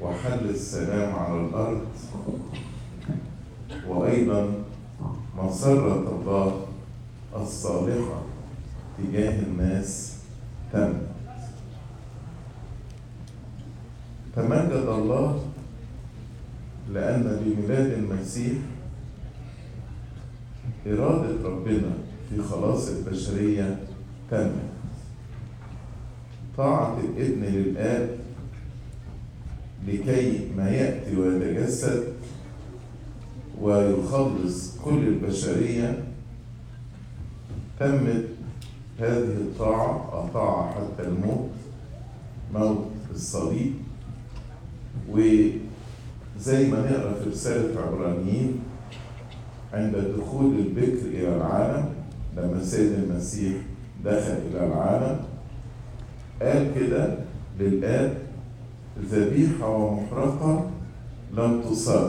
وحل السلام على الأرض. وأيضا مسرة الله الصالحة تجاه الناس تمت تمجد الله لأن بميلاد المسيح إرادة ربنا في خلاص البشرية تمت طاعة الابن للآب لكي ما يأتي ويتجسد ويخلص كل البشرية تمت هذه الطاعة أطاع حتى الموت موت الصليب. وزي ما نقرأ في رسالة عبرانيين عند دخول البكر إلى العالم لما السيد المسيح دخل إلى العالم قال كده للآب ذبيحة ومحرقة لم تصر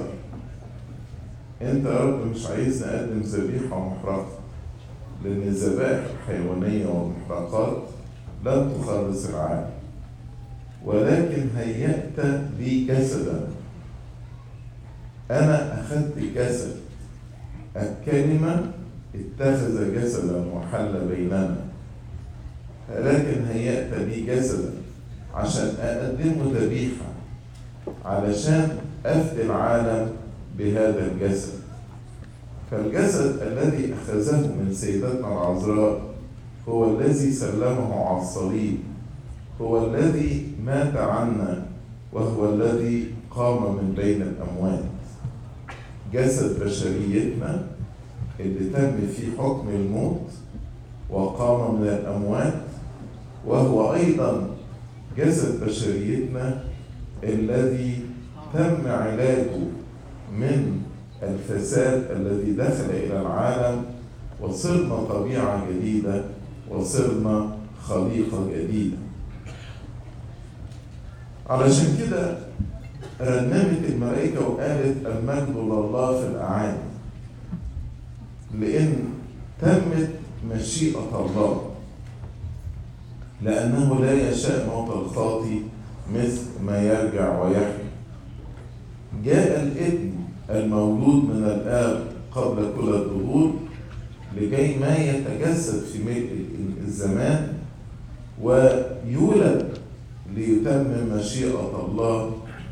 أنت يا رب مش عايز نقدم ذبيحة ومحرقة لأن الذبائح الحيوانية والمحرقات لن تخلص العالم. ولكن هيأت لي جسدا. أنا أخذت جسد الكلمة اتخذ جسدا وحل بيننا. لكن هيأت لي جسدا. عشان أقدمه ذبيحة علشان أفدي العالم بهذا الجسد. فالجسد الذي أخذه من سيدتنا العذراء هو الذي سلمه على الصليب هو الذي مات عنا وهو الذي قام من بين الأموات. جسد بشريتنا اللي تم فيه حكم الموت وقام من الأموات وهو أيضا جسد بشريتنا الذي تم علاجه من الفساد الذي دخل إلى العالم وصرنا طبيعة جديدة وصرنا خليقة جديدة. علشان كده رنمت الملائكة وقالت المجد لله في الأعالي لأن تمت مشيئة الله. لأنه لا يشاء موت الخاطي مثل ما يرجع ويحيى جاء الابن المولود من الآب قبل كل الظهور لكي ما يتجسد في ملء الزمان ويولد ليتمم مشيئة الله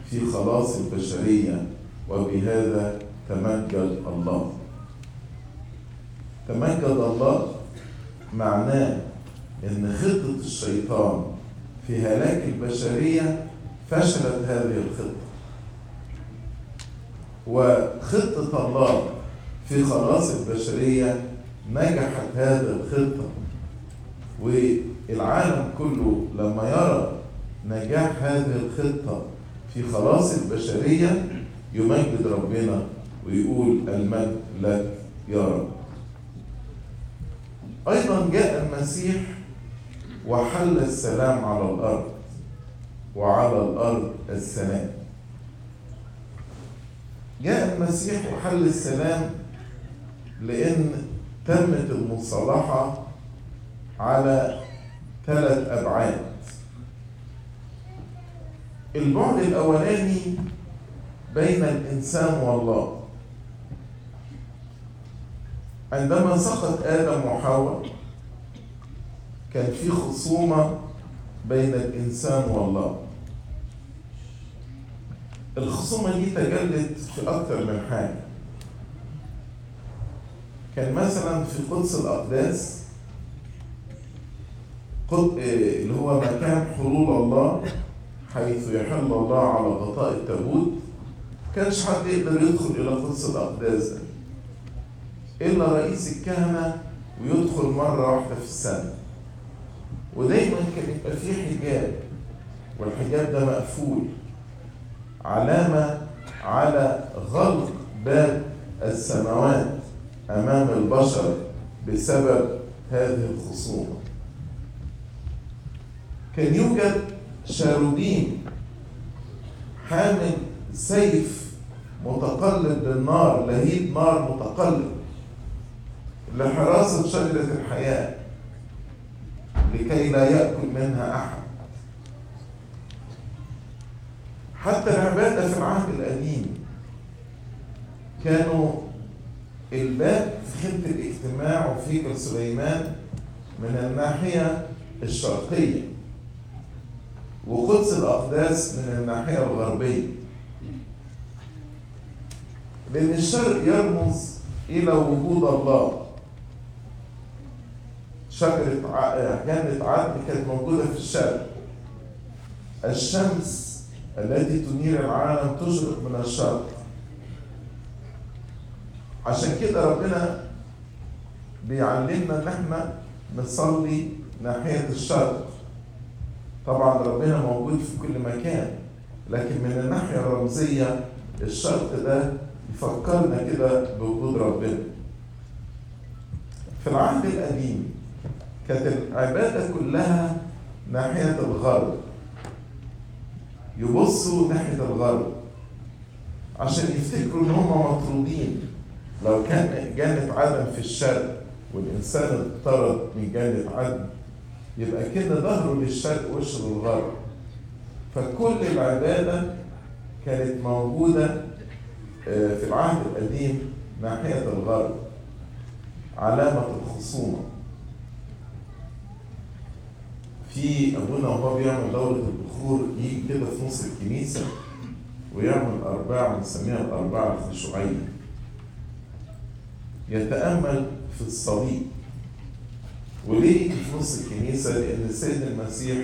في خلاص البشرية وبهذا تمجد الله. تمجد الله معناه إن خطة الشيطان في هلاك البشرية فشلت هذه الخطة. وخطة الله في خلاص البشرية نجحت هذه الخطة. والعالم كله لما يرى نجاح هذه الخطة في خلاص البشرية يمجد ربنا ويقول المجد لك يا رب. أيضا جاء المسيح وحل السلام على الأرض وعلى الأرض السلام. جاء المسيح وحل السلام لأن تمت المصالحة على ثلاث أبعاد. البعد الأولاني بين الإنسان والله. عندما سقط آدم وحواء كان في خصومة بين الإنسان والله. الخصومة دي تجلت في أكتر من حاجة. كان مثلا في قدس الأقداس قد... اللي هو مكان حلول الله حيث يحل الله على غطاء التابوت. كانش حد يقدر يدخل إلى قدس الأقداس ده إلا رئيس الكهنة ويدخل مرة واحدة في السنة. ودايما كان يبقى فيه حجاب. والحجاب ده مقفول. علامة على غلق باب السماوات أمام البشر بسبب هذه الخصومة. كان يوجد شاروبين حامل سيف متقلب للنار لهيب نار متقلب لحراسة شجرة الحياة. لكي لا يأكل منها أحد. حتى العبادة في العهد القديم كانوا الباب في خيمة الاجتماع وفي سليمان من الناحية الشرقية وقدس الأقداس من الناحية الغربية. لأن الشرق يرمز إلى وجود الله. شجرة جنة عدن كانت موجودة في الشرق. الشمس التي تنير العالم تشرق من الشرق. عشان كده ربنا بيعلمنا إن إحنا نصلي ناحية الشرق. طبعا ربنا موجود في كل مكان لكن من الناحية الرمزية الشرق ده يفكرنا كده بوجود ربنا. في العهد القديم كانت العبادة كلها ناحية الغرب. يبصوا ناحية الغرب عشان يفتكروا إن هم مطرودين. لو كان جنة عدن في الشرق والإنسان اضطرد من جنة عدن يبقى كده ظهره للشرق وشه للغرب. فكل العبادة كانت موجودة في العهد القديم ناحية الغرب علامة الخصومة. في أبونا وهو بيعمل دورة البخور يجي كده في نص الكنيسة ويعمل أرباع بنسميها الأرباع الخشوعية. يتأمل في الصليب. وليه في نص الكنيسة؟ لأن السيد المسيح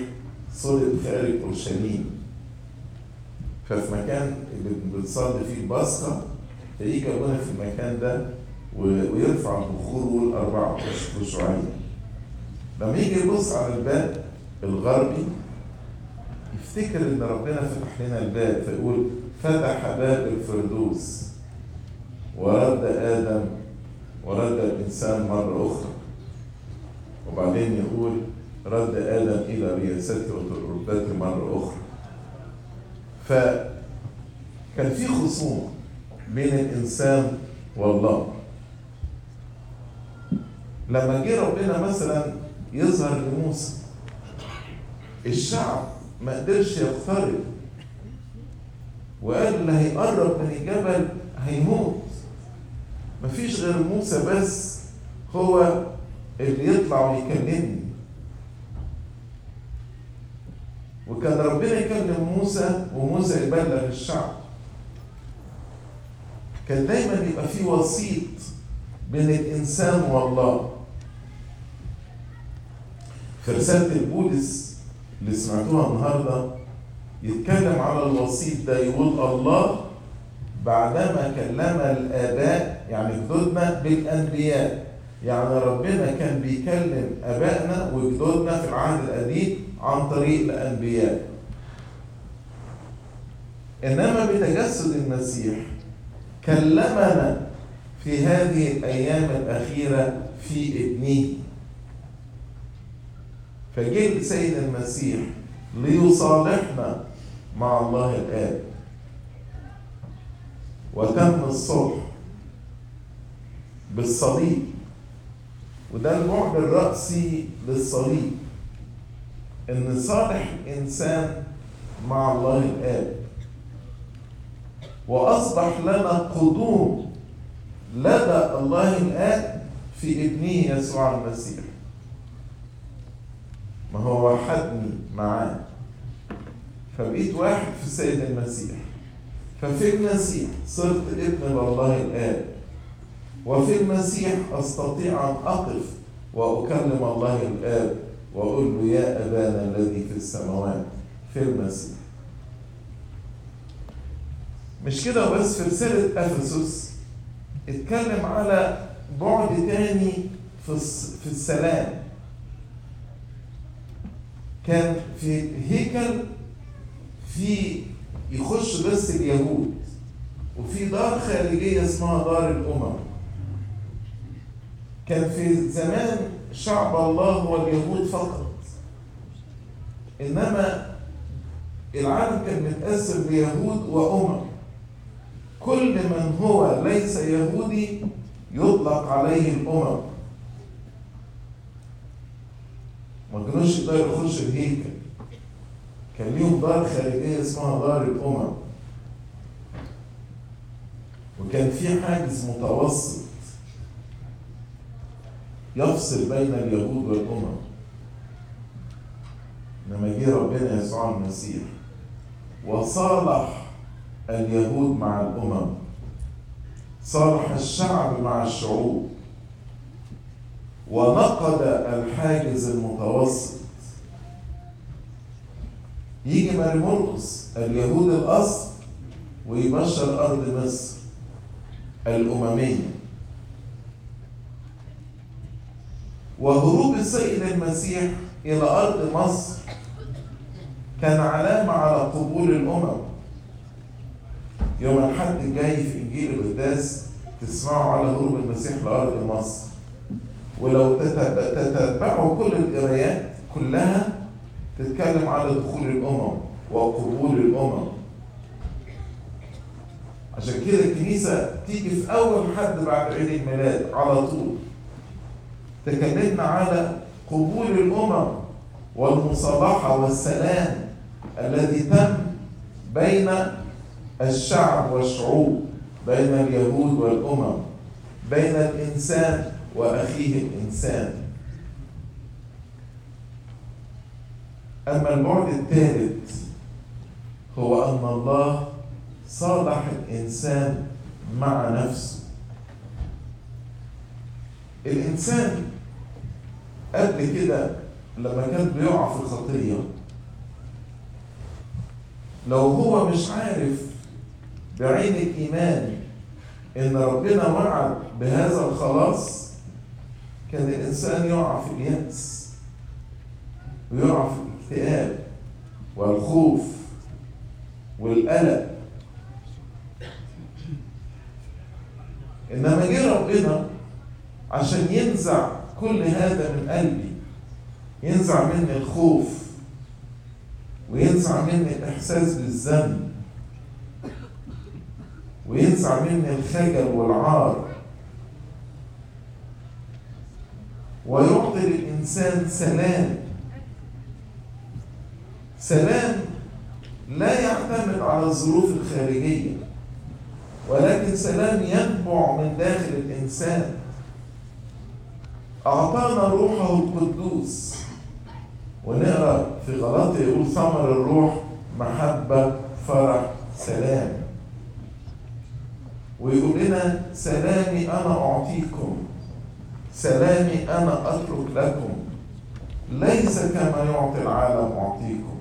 صلب خارج أورشليم. ففي مكان بتصلي فيه البصرة فيجي أبونا في المكان ده ويرفع البخور ويقول أربعة خشوعية لما يجي يبص على الباب الغربي يفتكر إن ربنا فتح لنا الباب فيقول فتح باب الفردوس ورد آدم ورد الإنسان مرة أخرى. وبعدين يقول رد آدم إلى رياسته وتربته مرة أخرى. فكان في خصومه بين الإنسان والله. لما جه ربنا مثلا يظهر لموسى الشعب ما قدرش يقترب. وقال اللي هيقرب من الجبل هيموت. مفيش غير موسى بس هو اللي يطلع ويكلمني. وكان ربنا يكلم موسى وموسى يبلغ الشعب. كان دايما يبقى في وسيط بين الإنسان والله. في رسالة البولس اللي سمعتوها النهارده يتكلم على الوسيط ده يقول الله بعدما كلم الآباء يعني جدودنا بالأنبياء. يعني ربنا كان بيكلم آبائنا وجدودنا في العهد القديم عن طريق الأنبياء. إنما بتجسد المسيح كلمنا في هذه الأيام الأخيرة في ابنه. فجه السيد المسيح ليصالحنا مع الله الآب وتم الصلح بالصليب. وده البعد الرأسي للصليب. إن صالح الإنسان مع الله الآب وأصبح لنا قدوم لدى الله الآب في ابنه يسوع المسيح. ما هو وحدني معاه فبقيت واحد في السيد المسيح. ففي المسيح صرت ابن لله الآب وفي المسيح أستطيع أن أقف وأكلم الله الآب وأقول له يا أبانا الذي في السماوات في المسيح. مش كده بس في رسالة أفسس؟ اتكلم على بعد تاني في في السلام. كان في هيكل في يخش بس اليهود وفي دار خارجية اسمها دار الأمم. كان في زمان شعب الله هو اليهود فقط. إنما العالم كان متقسم ليهود وأمم. كل من هو ليس يهودي يطلق عليه الأمم. ما كانوش يقدروا يخشوا الهيكل كان ليهم دار خارجية اسمها دار الأمم. وكان في حاجز متوسط يفصل بين اليهود والأمم. لما جه ربنا يسوع المسيح وصالح اليهود مع الأمم صالح الشعب مع الشعوب. ونقد الحاجز المتوسط. يجي مرمرقس اليهود الأصل ويبشر أرض مصر الأممية. وهروب السيد المسيح إلى أرض مصر كان علامة على قبول الأمم. يوم الحد الجاي في إنجيل القداس تسمعوا على هروب المسيح لأرض مصر. ولو تتبعوا كل القرايات كلها تتكلم على دخول الأمم وقبول الأمم. عشان كده الكنيسة تيجي في أول حد بعد عيد الميلاد على طول. تكلمنا على قبول الأمم والمصالحة والسلام الذي تم بين الشعب والشعوب بين اليهود والأمم بين الإنسان وأخيه الإنسان. أما البعد الثالث هو أن الله صالح الإنسان مع نفسه. الإنسان قبل كده لما كان بيقع في الخطية لو هو مش عارف بعين الإيمان إن ربنا وعد بهذا الخلاص كان الإنسان يقع في اليأس ويقع في الاكتئاب والخوف والقلق. إنما جه ربنا عشان ينزع كل هذا من قلبي ينزع مني الخوف وينزع مني الإحساس بالذنب وينزع مني الخجل والعار. ويعطي للإنسان سلام. سلام لا يعتمد على الظروف الخارجية ولكن سلام ينبع من داخل الإنسان. أعطانا روحه القدوس. ونقرأ في غلطة يقول ثمر الروح محبة فرح سلام. ويقول لنا سلامي أنا أعطيكم. سلامي أنا أترك لكم. ليس كما يعطي العالم أعطيكم.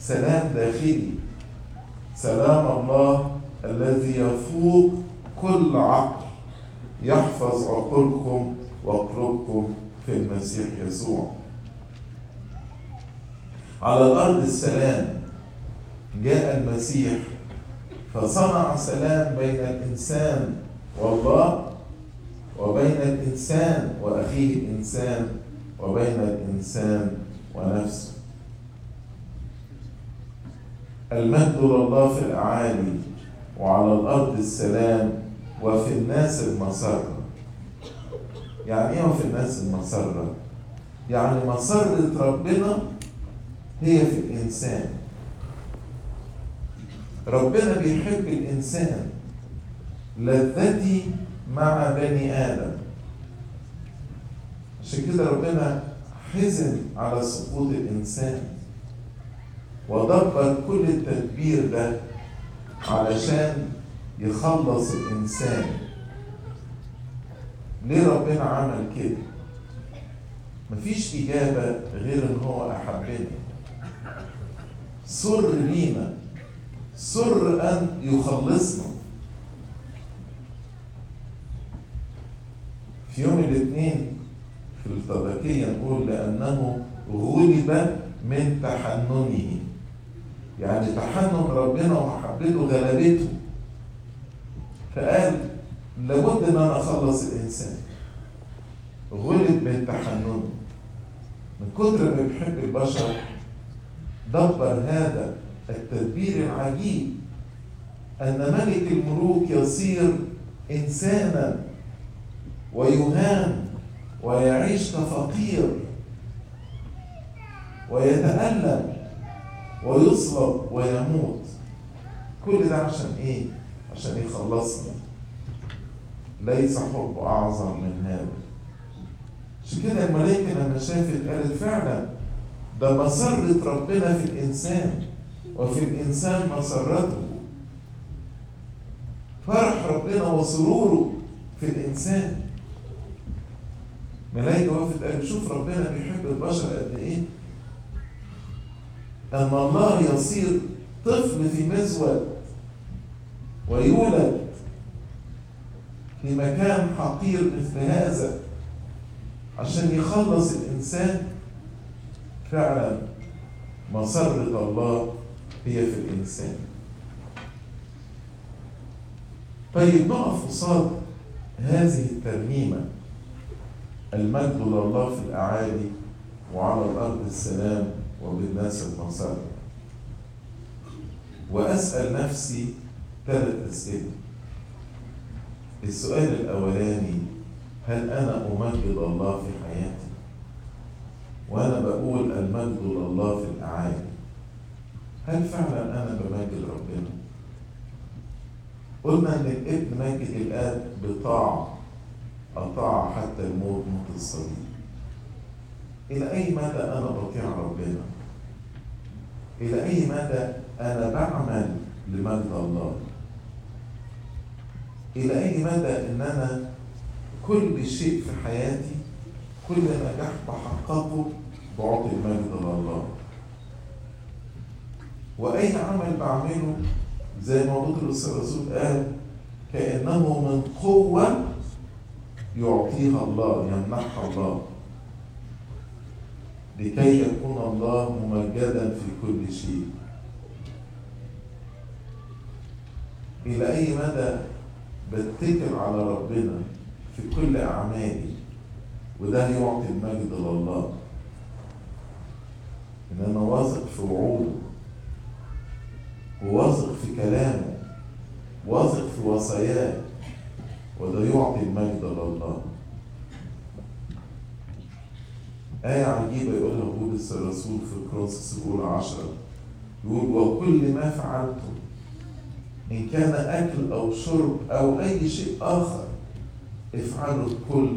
سلام داخلي. سلام الله الذي يفوق كل عقل. يحفظ عقولكم وقلوبكم في المسيح يسوع. على الأرض السلام. جاء المسيح فصنع سلام بين الإنسان والله وبين الإنسان وأخيه الإنسان وبين الإنسان ونفسه. المجد لله في الأعالي وعلى الأرض السلام وفي الناس المسرة. يعني إيه في الناس المسرة؟ يعني مسرة ربنا هي في الإنسان. ربنا بيحب الإنسان لذتي مع بني آدم. عشان كده ربنا حزن على سقوط الإنسان ودبر كل التدبير ده علشان يخلص الإنسان. ليه ربنا عمل كده؟ مفيش إجابة غير إن هو أحبنا سر لينا. سر أن يخلصنا. في يوم الاثنين في الطبقية نقول لأنه غلب من تحننه. يعني تحنن ربنا ومحبته غلبته. فقال لابد إن أنا أخلص الإنسان. غلب من تحننه. من كتر ما بيحب البشر دبر هذا التدبير العجيب أن ملك الملوك يصير إنسانا ويهان ويعيش كفقير ويتألم ويصلب ويموت. كل ده عشان إيه؟ عشان يخلصنا. ليس حب أعظم من هذا. عشان كده الملائكه لما شافت قالت فعلا ده مسرة ربنا في الإنسان وفي الإنسان مسرته. فرح ربنا وسروره في الإنسان. ملائكه وقفت قالت شوف ربنا بيحب البشر قد إيه. أن الله يصير طفل في مزود ويولد في مكان حقير مثل هذا عشان يخلص الإنسان فعلا مسرة الله هي في الإنسان. طيب نقف قصاد هذه الترنيمة. المجد لله في الأعالي وعلى الأرض السلام وبالناس المنصر وأسأل نفسي ثلاث أسئلة. السؤال الأولاني هل أنا أمجد الله في حياتي؟ وأنا بقول المجد لله في الأعالي هل فعلا أنا بمجد ربنا؟ قلنا إن الابن مجد الآب بطاعة. أطاع حتى الموت موت الصليب. إلى أي مدى أنا بطيع ربنا؟ إلى أي مدى أنا بعمل لمجد الله إلى أي مدى إن أنا كل شيء في حياتي كل نجاح بحققه بعطي المجد لله وأي عمل بعمله زي ما بطرس الرسول قال كأنه من قوة يعطيها الله يمنحها الله. لكي يكون الله ممجدا في كل شيء. إلى أي مدى بتكل على ربنا في كل أعمالي وده يعطي المجد لله. إن أنا واثق في وعوده وواثق في كلامه واثق في وصاياه. وده يعطي المجد لله آية عجيبة يقولها بولس الرسول في كورنثوس الأولى عشرة. يقول وكل ما فعلتم إن كان أكل أو شرب أو أي شيء آخر افعلوا الكل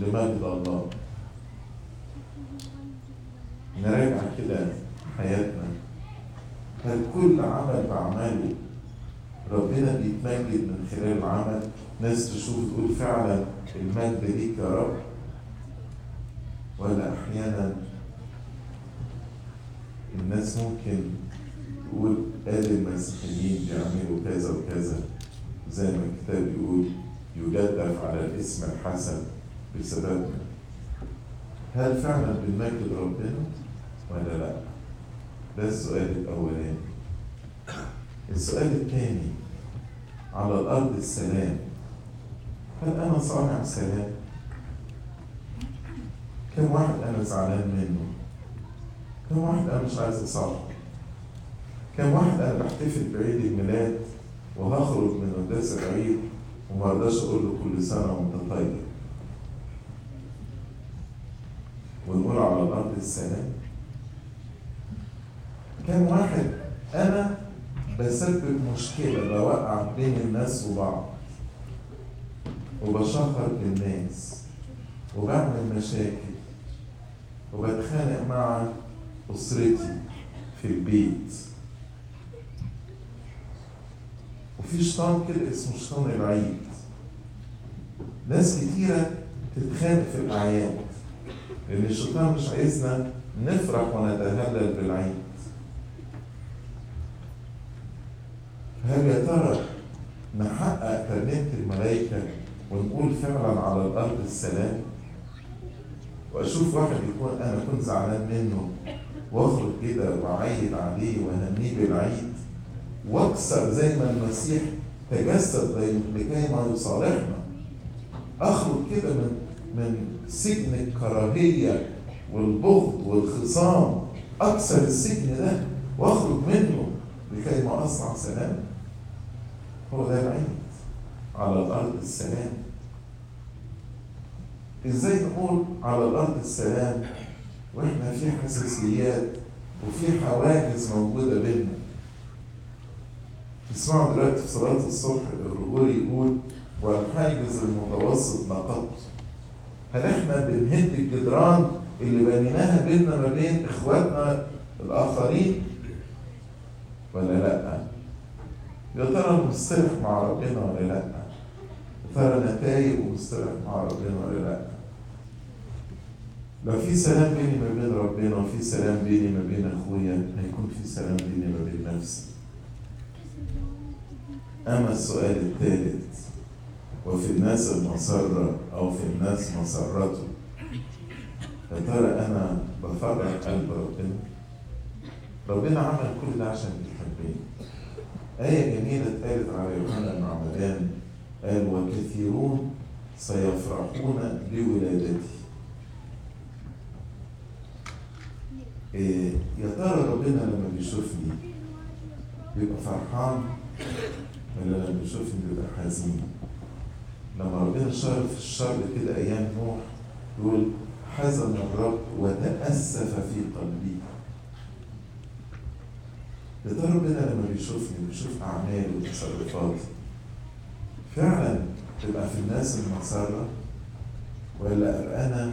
لمجد الله. نراجع كده حياتنا. هل كل عمل بعمله ربنا بيتمجد من خلال العمل. ناس تشوف تقول فعلا المجد ليك يا رب. ولا أحيانا الناس ممكن تقول قال المسيحيين بيعملوا كذا وكذا. زي ما الكتاب يقول يجدف على الاسم الحسن بسببنا. هل فعلا بنمجد ربنا ولا لا؟ ده السؤال الأولاني. السؤال الثاني على الأرض السلام. هل أنا صانع سلام؟ كم واحد أنا زعلان منه؟ كم واحد أنا مش عايز أصالحه؟ كم واحد أنا بحتفل بعيد الميلاد وهخرج من قداس العيد وما أقدرش أقول له كل سنة وأنت طيب؟ ونقول على الأرض السلام. كم واحد أنا بسبب مشكلة بوقع بين الناس وبعض. وبشهر بالناس وبعمل مشاكل. وبتخانق مع أسرتي في البيت. وفي شيطان كده اسمه شيطان العيد. ناس كتيرة تتخانق في الأعياد. لأن الشيطان مش عايزنا نفرح ونتهلل بالعيد. هل يا ترى نحقق ترنيمة الملائكة ونقول فعلا على الأرض السلام. وأشوف واحد يكون أنا كنت زعلان منه وأخرج كده وأعيد عليه وأهنيه بالعيد. وأكسر زي ما المسيح تجسد لكي ما يصالحنا. أخرج كده من من سجن الكراهية والبغض والخصام. أكسر السجن ده وأخرج منه لكي ما أصنع سلام. هو ده العيد على الأرض السلام. إزاي نقول على الأرض السلام وإحنا في حساسيات وفي حواجز موجودة بيننا؟ تسمعوا دلوقتي في صلاة الصبح الرجوري يقول والحاجز المتوسط نقض هل إحنا بنهد الجدران اللي بنيناها بيننا ما بين إخواتنا الآخرين ولا لأ؟ يا ترى مصطلح مع ربنا ولا لا؟ يا ترى نتائج ومصطلح مع ربنا ولا لا؟ لو في سلام بيني ما بين ربنا وفي سلام بيني ما بين أخويا هيكون في سلام بيني ما بين نفسي. أما السؤال الثالث وفي الناس المسرة أو في الناس مسرته يا ترى أنا بفرح قلب ربنا؟ ربنا عمل كل ده عشان يحبني آية جميلة اتقالت على يوحنا المعمدان قال وكثيرون سيفرحون بولادتي إيه يا ترى ربنا لما بيشوفني بيبقى فرحان؟ ولا لما بيشوفني بيبقى حزين؟ لما ربنا شر في الشر كده أيام نوح يقول حزن الرب وتأسف في قلبي. ترى ربنا لما بيشوفني بيشوف اعمالي وتصرفاتي فعلا تبقى في الناس المسرة ولا ابقى أنا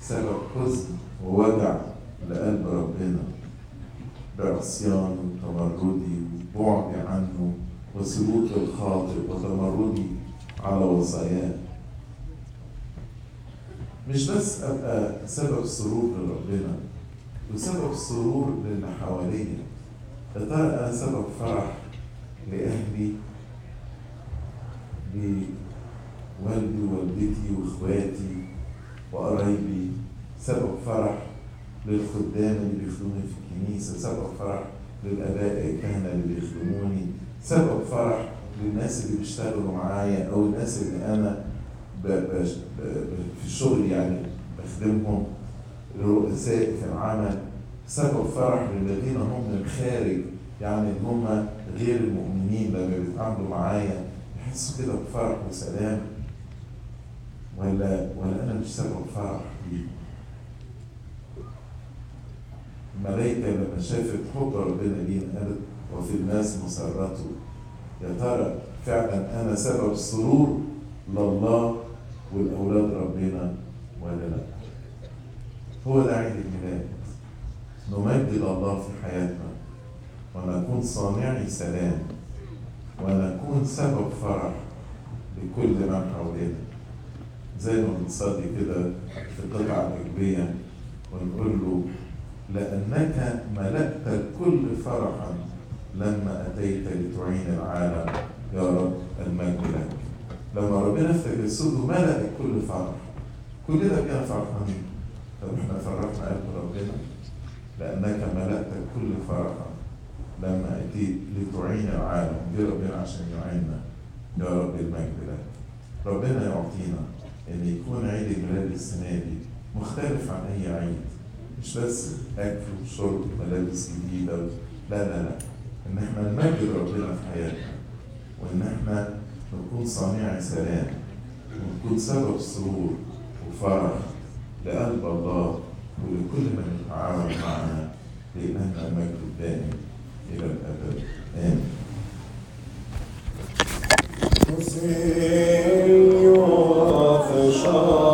سبب حزن ووجع لقلب ربنا. بعصياني وتمردي وبعدي عنه وسلوكي الخاطئ وتمردي على وصاياه. مش بس أبقى سبب سرور لربنا وسبب سرور للي حواليا. يا ترى أنا سبب فرح لأهلي بوالدي ووالدتي وإخواتي وقرايبي. سبب فرح للخدام اللي بيخدموني في الكنيسة. سبب فرح للأباء الكهنة اللي بيخدموني. سبب فرح للناس اللي بيشتغلوا معايا أو الناس اللي ب في الشغل يعني بخدمهم. الرؤساء في العمل سبب فرح للذين هم من الخارج يعني اللي هم غير المؤمنين لما بيتعاملوا معايا يحسوا كده بفرح وسلام. ولا ولا أنا مش سبب فرح ليهم. الملائكة لما شافت حب ربنا لينا قالت وفي الناس مسرته يا ترى فعلا أنا سبب سرور لله والأولاد ربنا ولا لا؟ هو ده عيد الميلاد نمجد الله في حياتنا. ونكون صانعي سلام ونكون سبب فرح لكل من حوالينا زي ما بنصلي كده في القطعة الأجبية ونقول له لأنك ملأت الكل فرحا لما أتيت لتعين العالم يا رب المجد لك. لما ربنا في تجسده ملأ الكل فرح. كلنا كنا فرحانين طب إحنا فرحنا قلب ربنا لأنك ملأت الكل فرحا لما أتيت لتعين العالم جه ربنا عشان يعيننا يا رب المجد لك ربنا يعطينا ان يكون عيد الميلاد السنة دي مختلف عن اي عيد مش بس اكل وشرب وملابس جديده لا لا لا ان إحنا نمجد ربنا في حياتنا. وان إحنا نكون صانعي سلام. ونكون سبب سرور وفرح لقلب الله ولكل من يتعاون معنا لإلهنا المجد الدائم إلى الأبد. Senhor, fechar.